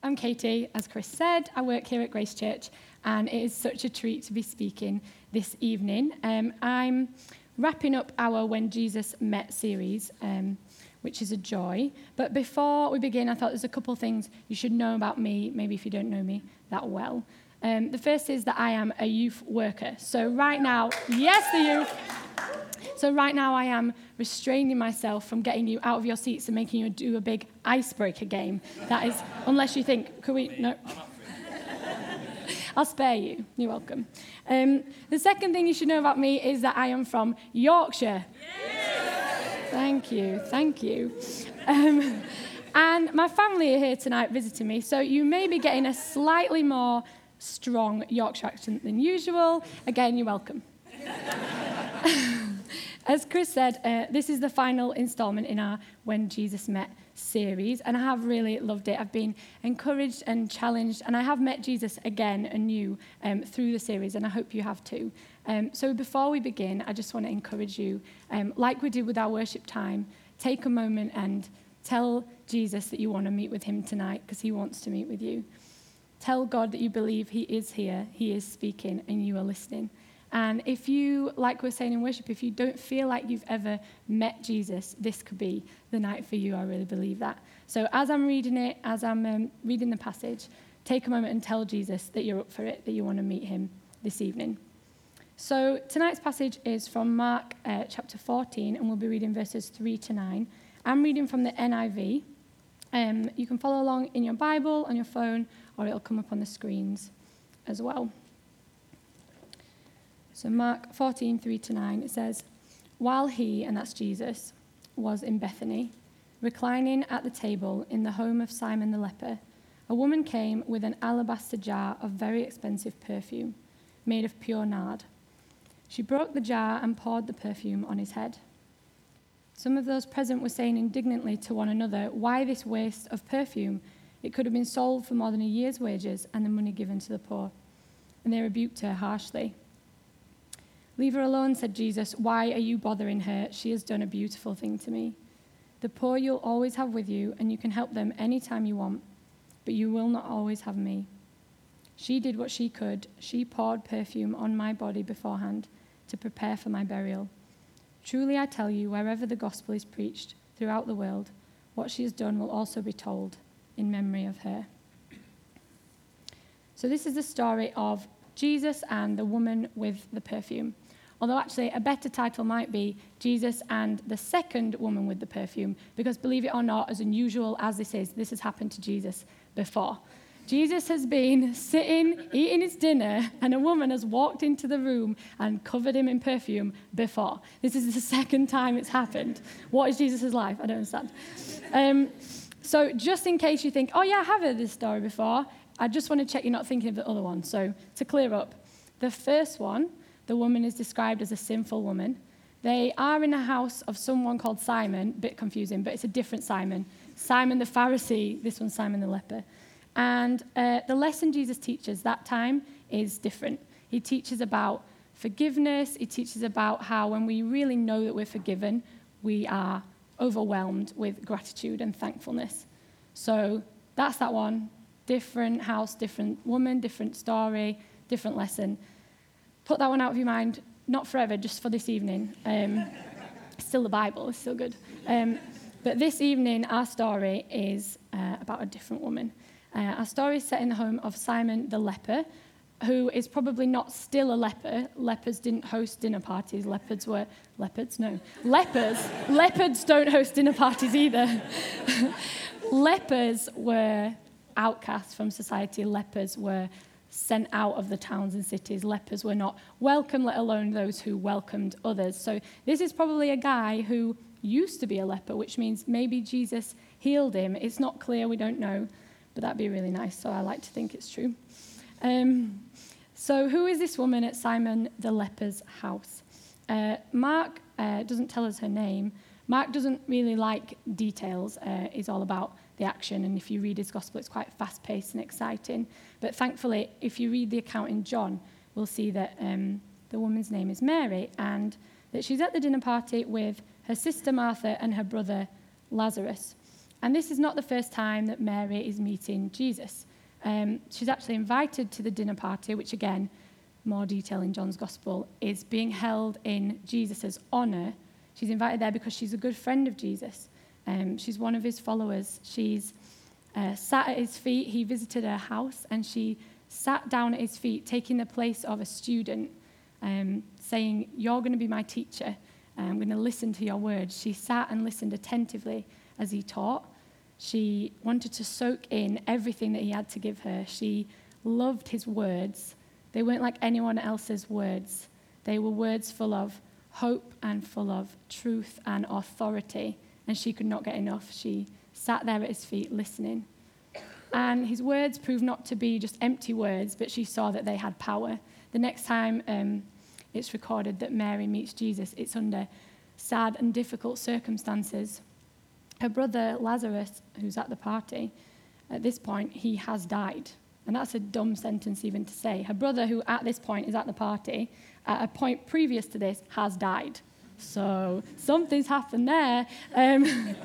I'm Katie, as Chris said. I work here at Grace Church, and it is such a treat to be speaking this evening. Um, I'm wrapping up our When Jesus Met series, um, which is a joy. But before we begin, I thought there's a couple things you should know about me, maybe if you don't know me that well. Um, the first is that I am a youth worker. So, right now, yes, the youth. So, right now, I am restraining myself from getting you out of your seats and making you do a big icebreaker game. That is, unless you think, could we? No. I'll spare you. You're welcome. Um, the second thing you should know about me is that I am from Yorkshire. Thank you. Thank you. Um, and my family are here tonight visiting me, so you may be getting a slightly more strong Yorkshire accent than usual. Again, you're welcome. As Chris said, uh, this is the final installment in our When Jesus Met series, and I have really loved it. I've been encouraged and challenged, and I have met Jesus again anew um, through the series, and I hope you have too. Um, so before we begin, I just want to encourage you, um, like we did with our worship time, take a moment and tell Jesus that you want to meet with him tonight because he wants to meet with you. Tell God that you believe He is here, He is speaking, and you are listening. And if you, like we're saying in worship, if you don't feel like you've ever met Jesus, this could be the night for you. I really believe that. So as I'm reading it, as I'm um, reading the passage, take a moment and tell Jesus that you're up for it, that you want to meet Him this evening. So tonight's passage is from Mark uh, chapter 14, and we'll be reading verses 3 to 9. I'm reading from the NIV. Um, you can follow along in your Bible, on your phone, or it'll come up on the screens as well. So, Mark 14, 3 to 9, it says, While he, and that's Jesus, was in Bethany, reclining at the table in the home of Simon the leper, a woman came with an alabaster jar of very expensive perfume, made of pure nard. She broke the jar and poured the perfume on his head. Some of those present were saying indignantly to one another, Why this waste of perfume? It could have been sold for more than a year's wages and the money given to the poor. And they rebuked her harshly. Leave her alone, said Jesus. Why are you bothering her? She has done a beautiful thing to me. The poor you'll always have with you, and you can help them any time you want, but you will not always have me. She did what she could. She poured perfume on my body beforehand to prepare for my burial. Truly, I tell you, wherever the gospel is preached throughout the world, what she has done will also be told in memory of her. So, this is the story of Jesus and the woman with the perfume. Although, actually, a better title might be Jesus and the second woman with the perfume, because believe it or not, as unusual as this is, this has happened to Jesus before. Jesus has been sitting, eating his dinner, and a woman has walked into the room and covered him in perfume before. This is the second time it's happened. What is Jesus' life? I don't understand. Um, so, just in case you think, oh, yeah, I have heard this story before, I just want to check you're not thinking of the other one. So, to clear up, the first one, the woman is described as a sinful woman. They are in the house of someone called Simon, bit confusing, but it's a different Simon. Simon the Pharisee, this one's Simon the leper. And uh, the lesson Jesus teaches that time is different. He teaches about forgiveness, he teaches about how when we really know that we're forgiven, we are overwhelmed with gratitude and thankfulness. So that's that one. Different house, different woman, different story, different lesson. Put that one out of your mind, not forever, just for this evening. Um, still the Bible, it's still good. Um, but this evening, our story is uh, about a different woman. Uh, our story is set in the home of Simon the leper, who is probably not still a leper. Lepers didn't host dinner parties. Leopards were leopards, no. Lepers. leopards don't host dinner parties either. Lepers were outcasts from society. Lepers were sent out of the towns and cities. Lepers were not welcome, let alone those who welcomed others. So this is probably a guy who used to be a leper, which means maybe Jesus healed him. It's not clear, we don't know, but that'd be really nice. So I like to think it's true. Um, so, who is this woman at Simon the leper's house? Uh, Mark uh, doesn't tell us her name. Mark doesn't really like details. Uh, he's all about the action, and if you read his gospel, it's quite fast paced and exciting. But thankfully, if you read the account in John, we'll see that um, the woman's name is Mary and that she's at the dinner party with her sister Martha and her brother Lazarus. And this is not the first time that Mary is meeting Jesus. Um, she's actually invited to the dinner party, which, again, more detail in John's Gospel, is being held in Jesus' honour. She's invited there because she's a good friend of Jesus. Um, she's one of his followers. She's uh, sat at his feet. He visited her house, and she sat down at his feet, taking the place of a student, um, saying, You're going to be my teacher. I'm going to listen to your words. She sat and listened attentively as he taught. She wanted to soak in everything that he had to give her. She loved his words. They weren't like anyone else's words, they were words full of hope and full of truth and authority. And she could not get enough. She sat there at his feet listening. And his words proved not to be just empty words, but she saw that they had power. The next time um, it's recorded that Mary meets Jesus, it's under sad and difficult circumstances. Her brother Lazarus, who's at the party, at this point, he has died. And that's a dumb sentence even to say. Her brother, who at this point is at the party, at a point previous to this, has died. So something's happened there. Um,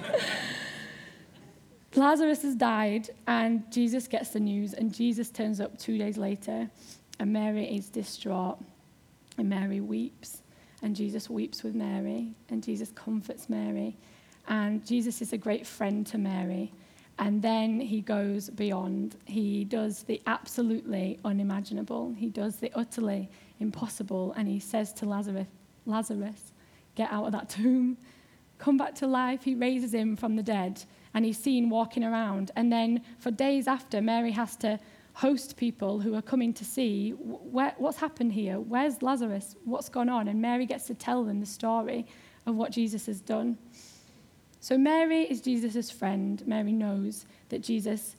Lazarus has died, and Jesus gets the news, and Jesus turns up two days later, and Mary is distraught, and Mary weeps, and Jesus weeps with Mary, and Jesus comforts Mary, and Jesus is a great friend to Mary. And then he goes beyond. He does the absolutely unimaginable. He does the utterly impossible. And he says to Lazarus, Lazarus, get out of that tomb, come back to life. He raises him from the dead and he's seen walking around. And then for days after, Mary has to host people who are coming to see where, what's happened here. Where's Lazarus? What's gone on? And Mary gets to tell them the story of what Jesus has done. So Mary is Jesus' friend. Mary knows that Jesus,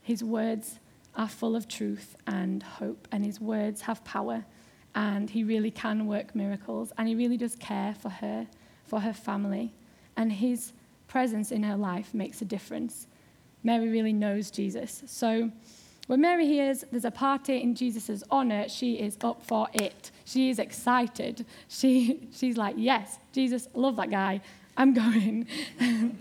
his words are full of truth and hope, and his words have power, and he really can work miracles, and he really does care for her, for her family, and his presence in her life makes a difference. Mary really knows Jesus. So when Mary hears there's a party in Jesus' honor, she is up for it. She is excited. She, she's like, Yes, Jesus, love that guy. I'm going.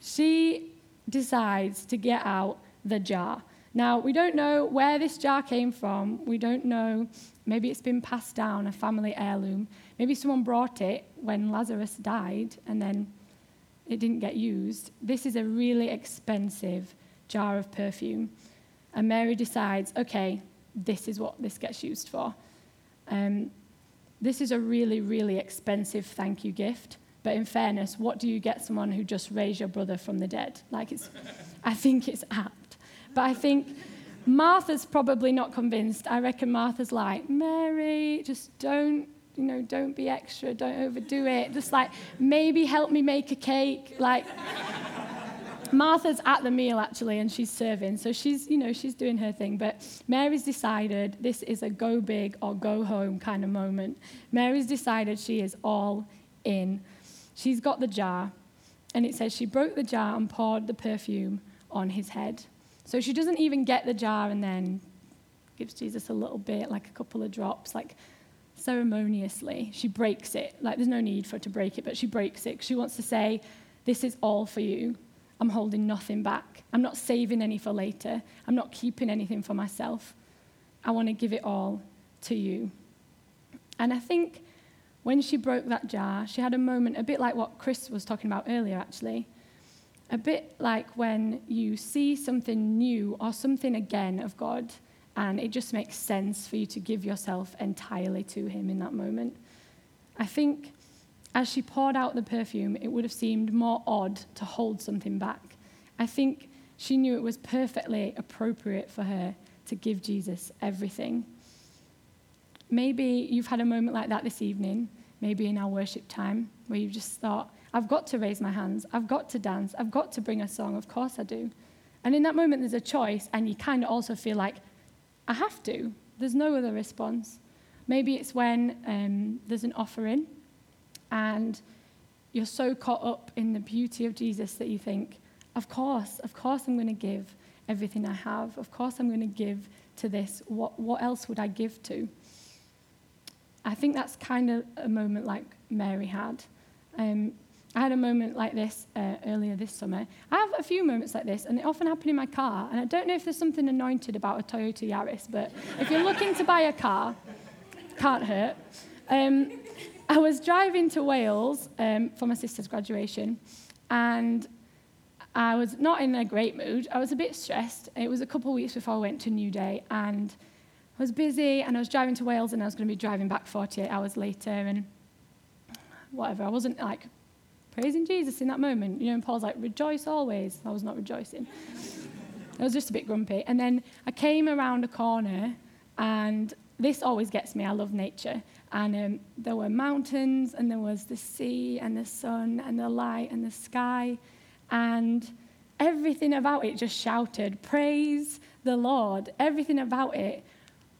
she decides to get out the jar. Now, we don't know where this jar came from. We don't know. Maybe it's been passed down, a family heirloom. Maybe someone brought it when Lazarus died and then it didn't get used. This is a really expensive jar of perfume. And Mary decides, okay, this is what this gets used for. Um, this is a really, really expensive thank you gift. But in fairness, what do you get someone who just raised your brother from the dead? Like, it's, I think it's apt. But I think Martha's probably not convinced. I reckon Martha's like, Mary, just don't you know, don't be extra, don't overdo it. Just like, maybe help me make a cake. Like, Martha's at the meal actually, and she's serving. So she's, you know, she's doing her thing. But Mary's decided this is a go big or go home kind of moment. Mary's decided she is all in. She's got the jar, and it says she broke the jar and poured the perfume on his head. So she doesn't even get the jar and then gives Jesus a little bit, like a couple of drops, like ceremoniously. She breaks it. Like, there's no need for her to break it, but she breaks it. She wants to say, This is all for you. I'm holding nothing back. I'm not saving any for later. I'm not keeping anything for myself. I want to give it all to you. And I think when she broke that jar, she had a moment, a bit like what Chris was talking about earlier, actually. A bit like when you see something new or something again of God and it just makes sense for you to give yourself entirely to Him in that moment. I think as she poured out the perfume, it would have seemed more odd to hold something back. I think she knew it was perfectly appropriate for her to give Jesus everything. Maybe you've had a moment like that this evening, maybe in our worship time, where you've just thought, I've got to raise my hands, I've got to dance, I've got to bring a song, of course I do. And in that moment, there's a choice, and you kind of also feel like, I have to. There's no other response. Maybe it's when um, there's an offering and you're so caught up in the beauty of Jesus that you think, of course, of course I'm going to give everything I have. Of course I'm going to give to this. What, what else would I give to? I think that's kind of a moment like Mary had. Um, I had a moment like this uh, earlier this summer. I have a few moments like this, and they often happen in my car. And I don't know if there's something anointed about a Toyota Yaris, but if you're looking to buy a car, can't hurt. Um, I was driving to Wales um, for my sister's graduation, and I was not in a great mood. I was a bit stressed. It was a couple of weeks before I went to New Day, and I was busy, and I was driving to Wales, and I was going to be driving back 48 hours later, and whatever. I wasn't like praising Jesus in that moment. You know, and Paul's like, rejoice always. I was not rejoicing. I was just a bit grumpy. And then I came around a corner, and this always gets me. I love nature. And um, there were mountains, and there was the sea, and the sun, and the light, and the sky. And everything about it just shouted, Praise the Lord. Everything about it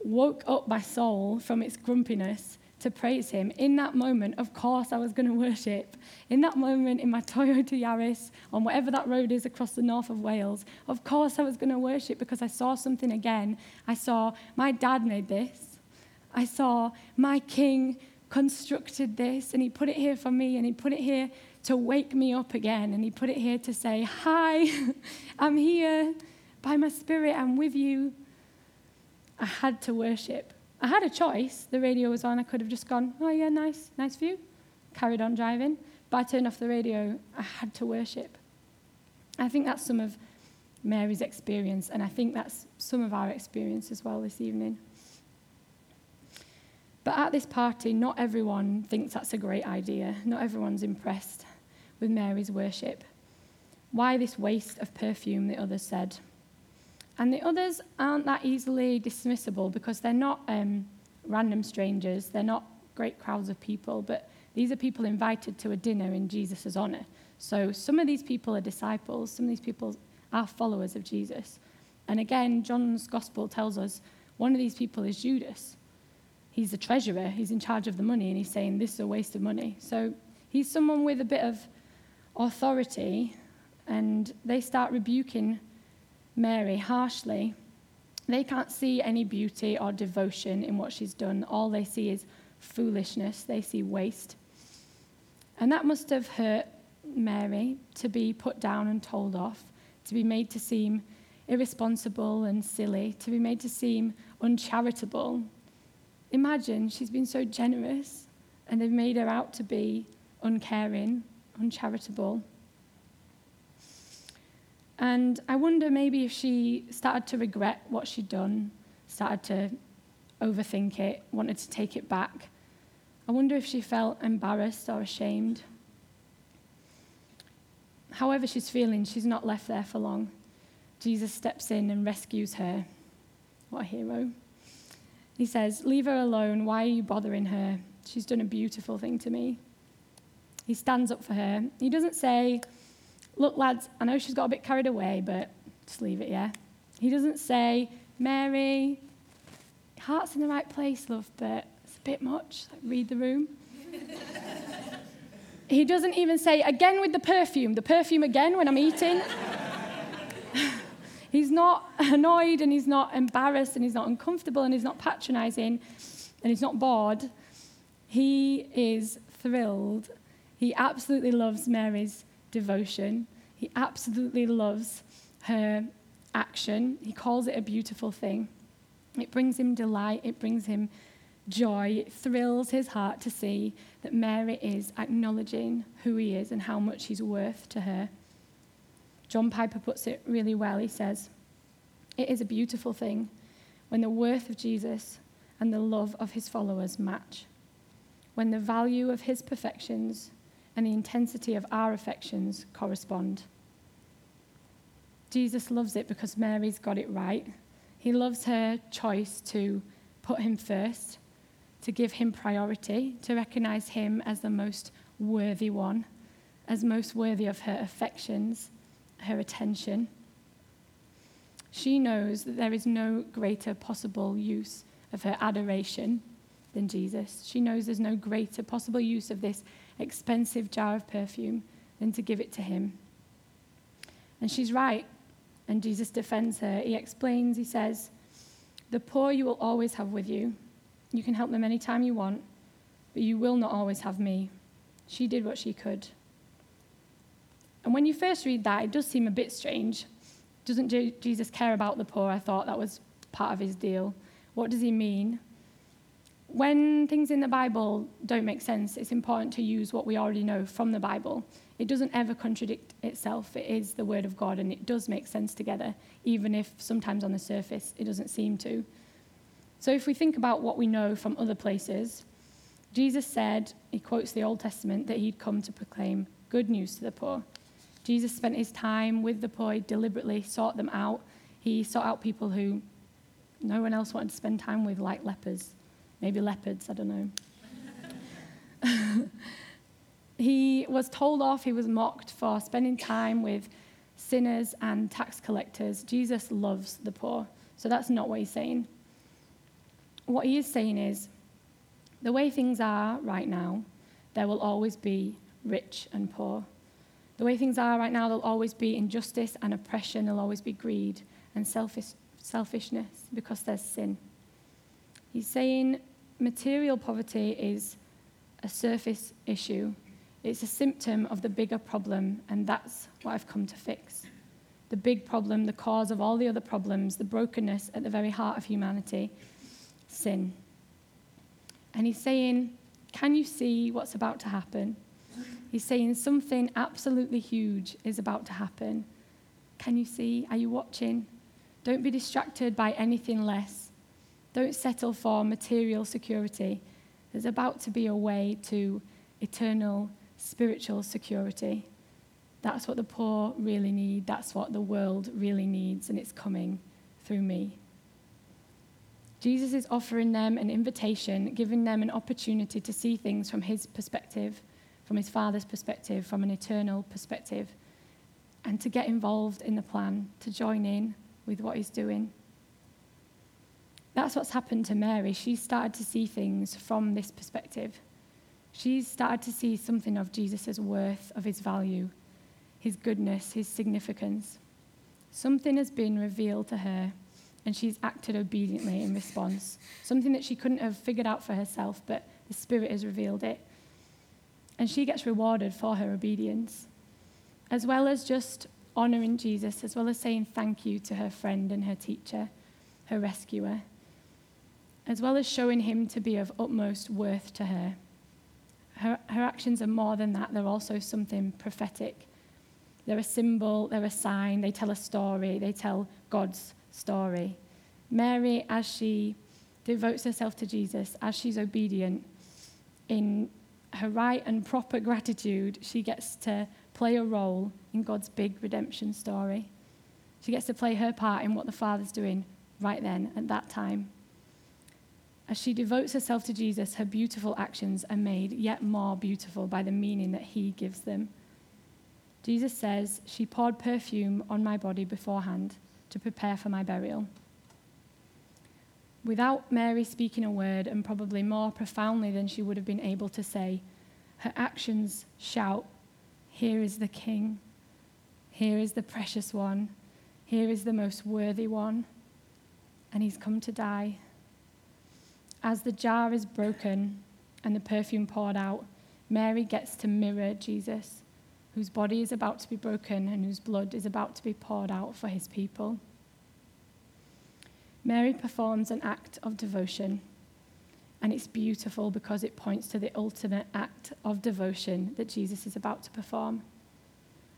woke up my soul from its grumpiness to praise him. In that moment, of course, I was going to worship. In that moment, in my Toyota Yaris, on whatever that road is across the north of Wales, of course, I was going to worship because I saw something again. I saw my dad made this. I saw my king constructed this, and he put it here for me, and he put it here to wake me up again, and he put it here to say, Hi, I'm here. By my spirit, I'm with you. I had to worship. I had a choice. The radio was on. I could have just gone, oh, yeah, nice, nice view. Carried on driving. But I turned off the radio. I had to worship. I think that's some of Mary's experience, and I think that's some of our experience as well this evening. But at this party, not everyone thinks that's a great idea. Not everyone's impressed with Mary's worship. Why this waste of perfume, the others said. And the others aren't that easily dismissible because they're not um, random strangers, they're not great crowds of people, but these are people invited to a dinner in Jesus' honor. So some of these people are disciples, some of these people are followers of Jesus. And again, John's gospel tells us one of these people is Judas. He's the treasurer, he's in charge of the money, and he's saying this is a waste of money. So he's someone with a bit of authority, and they start rebuking Mary harshly, they can't see any beauty or devotion in what she's done. All they see is foolishness, they see waste. And that must have hurt Mary to be put down and told off, to be made to seem irresponsible and silly, to be made to seem uncharitable. Imagine she's been so generous and they've made her out to be uncaring, uncharitable. And I wonder maybe if she started to regret what she'd done, started to overthink it, wanted to take it back. I wonder if she felt embarrassed or ashamed. However, she's feeling, she's not left there for long. Jesus steps in and rescues her. What a hero. He says, Leave her alone. Why are you bothering her? She's done a beautiful thing to me. He stands up for her. He doesn't say, Look, lads, I know she's got a bit carried away, but just leave it, yeah? He doesn't say, Mary, heart's in the right place, love, but it's a bit much. Like, read the room. he doesn't even say, again with the perfume, the perfume again when I'm eating. he's not annoyed and he's not embarrassed and he's not uncomfortable and he's not patronizing and he's not bored. He is thrilled. He absolutely loves Mary's devotion. He absolutely loves her action. He calls it a beautiful thing. It brings him delight, it brings him joy, it thrills his heart to see that Mary is acknowledging who he is and how much he's worth to her. John Piper puts it really well. He says, It is a beautiful thing when the worth of Jesus and the love of his followers match, when the value of his perfections and the intensity of our affections correspond. Jesus loves it because Mary's got it right. He loves her choice to put him first, to give him priority, to recognize him as the most worthy one, as most worthy of her affections, her attention. She knows that there is no greater possible use of her adoration than Jesus. She knows there's no greater possible use of this expensive jar of perfume than to give it to him. And she's right. And Jesus defends her. He explains, he says, The poor you will always have with you. You can help them anytime you want, but you will not always have me. She did what she could. And when you first read that, it does seem a bit strange. Doesn't Jesus care about the poor? I thought that was part of his deal. What does he mean? When things in the Bible don't make sense, it's important to use what we already know from the Bible. It doesn't ever contradict itself. It is the Word of God and it does make sense together, even if sometimes on the surface it doesn't seem to. So, if we think about what we know from other places, Jesus said, he quotes the Old Testament, that he'd come to proclaim good news to the poor. Jesus spent his time with the poor, he deliberately sought them out. He sought out people who no one else wanted to spend time with, like lepers. Maybe leopards, I don't know. he was told off, he was mocked for spending time with sinners and tax collectors. Jesus loves the poor. So that's not what he's saying. What he is saying is the way things are right now, there will always be rich and poor. The way things are right now, there'll always be injustice and oppression, there'll always be greed and selfish, selfishness because there's sin. He's saying material poverty is a surface issue, it's a symptom of the bigger problem, and that's what I've come to fix. The big problem, the cause of all the other problems, the brokenness at the very heart of humanity sin. And he's saying, Can you see what's about to happen? He's saying something absolutely huge is about to happen. Can you see? Are you watching? Don't be distracted by anything less. Don't settle for material security. There's about to be a way to eternal spiritual security. That's what the poor really need. That's what the world really needs, and it's coming through me. Jesus is offering them an invitation, giving them an opportunity to see things from his perspective, from his Father's perspective, from an eternal perspective, and to get involved in the plan, to join in with what he's doing. That's what's happened to Mary. She started to see things from this perspective. She's started to see something of Jesus' worth, of his value, his goodness, his significance. Something has been revealed to her and she's acted obediently in response. Something that she couldn't have figured out for herself, but the Spirit has revealed it. And she gets rewarded for her obedience, as well as just honoring Jesus, as well as saying thank you to her friend and her teacher, her rescuer, as well as showing him to be of utmost worth to her. Her, her actions are more than that, they're also something prophetic. They're a symbol, they're a sign, they tell a story, they tell God's story. Mary, as she devotes herself to Jesus, as she's obedient, in her right and proper gratitude, she gets to play a role in God's big redemption story. She gets to play her part in what the Father's doing right then, at that time. As she devotes herself to Jesus, her beautiful actions are made yet more beautiful by the meaning that he gives them. Jesus says, She poured perfume on my body beforehand to prepare for my burial. Without Mary speaking a word, and probably more profoundly than she would have been able to say, her actions shout, Here is the King, here is the precious one, here is the most worthy one, and he's come to die. As the jar is broken and the perfume poured out, Mary gets to mirror Jesus whose body is about to be broken and whose blood is about to be poured out for his people. Mary performs an act of devotion, and it's beautiful because it points to the ultimate act of devotion that Jesus is about to perform.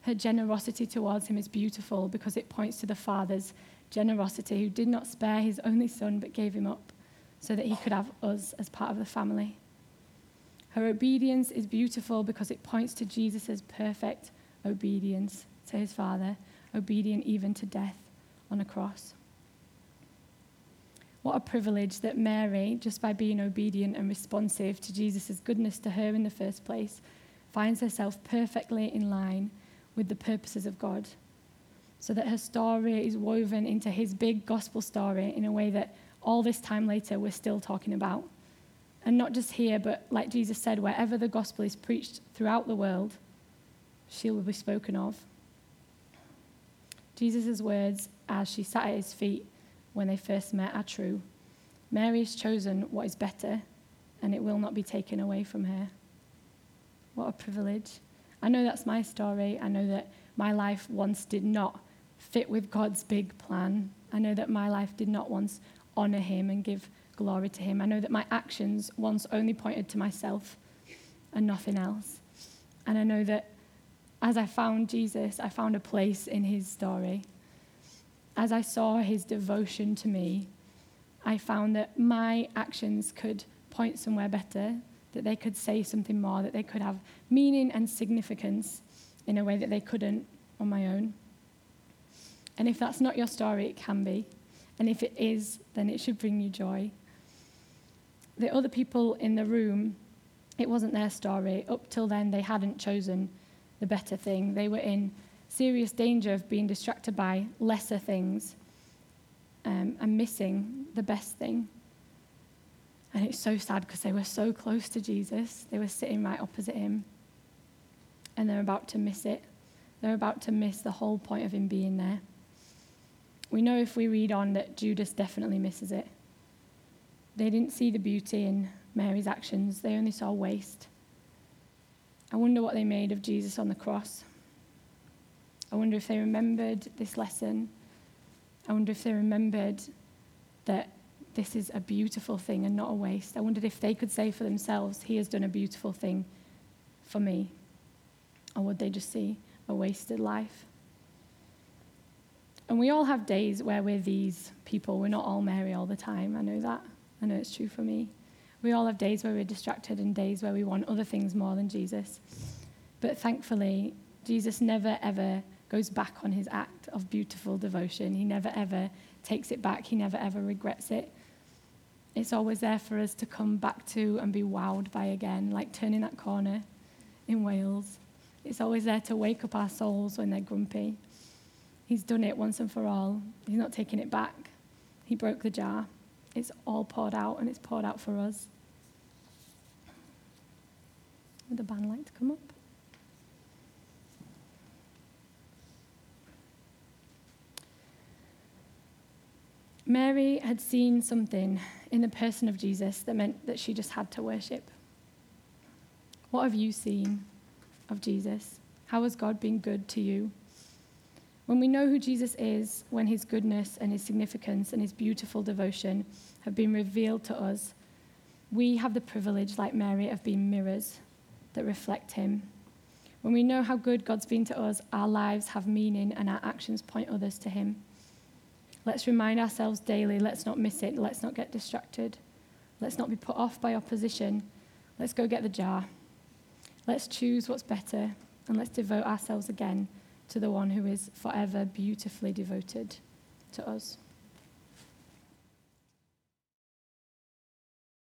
Her generosity towards him is beautiful because it points to the Father's generosity, who did not spare his only son but gave him up so that he could have us as part of the family. Her obedience is beautiful because it points to Jesus' perfect obedience to his Father, obedient even to death on a cross. What a privilege that Mary, just by being obedient and responsive to Jesus' goodness to her in the first place, finds herself perfectly in line with the purposes of God. So that her story is woven into his big gospel story in a way that all this time later we're still talking about. And not just here, but like Jesus said, wherever the gospel is preached throughout the world, she will be spoken of. Jesus' words as she sat at his feet when they first met are true. Mary has chosen what is better, and it will not be taken away from her. What a privilege. I know that's my story. I know that my life once did not fit with God's big plan. I know that my life did not once honor Him and give glory to Him. I know that my actions once only pointed to myself and nothing else. And I know that as I found Jesus, I found a place in His story. As I saw His devotion to me, I found that my actions could point somewhere better, that they could say something more, that they could have meaning and significance in a way that they couldn't on my own. And if that's not your story, it can be. And if it is, then it should bring you joy. The other people in the room, it wasn't their story. Up till then, they hadn't chosen the better thing. They were in serious danger of being distracted by lesser things um, and missing the best thing. And it's so sad because they were so close to Jesus. They were sitting right opposite him. And they're about to miss it. They're about to miss the whole point of him being there. We know if we read on that Judas definitely misses it. They didn't see the beauty in Mary's actions, they only saw waste. I wonder what they made of Jesus on the cross. I wonder if they remembered this lesson. I wonder if they remembered that this is a beautiful thing and not a waste. I wondered if they could say for themselves, He has done a beautiful thing for me. Or would they just see a wasted life? And we all have days where we're these people. We're not all Mary all the time. I know that. I know it's true for me. We all have days where we're distracted and days where we want other things more than Jesus. But thankfully, Jesus never ever goes back on his act of beautiful devotion. He never ever takes it back. He never ever regrets it. It's always there for us to come back to and be wowed by again, like turning that corner in Wales. It's always there to wake up our souls when they're grumpy. He's done it once and for all. He's not taking it back. He broke the jar. It's all poured out, and it's poured out for us. Would the band like to come up? Mary had seen something in the person of Jesus that meant that she just had to worship. What have you seen of Jesus? How has God been good to you? When we know who Jesus is, when his goodness and his significance and his beautiful devotion have been revealed to us, we have the privilege, like Mary, of being mirrors that reflect him. When we know how good God's been to us, our lives have meaning and our actions point others to him. Let's remind ourselves daily let's not miss it, let's not get distracted, let's not be put off by opposition. Let's go get the jar. Let's choose what's better and let's devote ourselves again to the one who is forever beautifully devoted to us.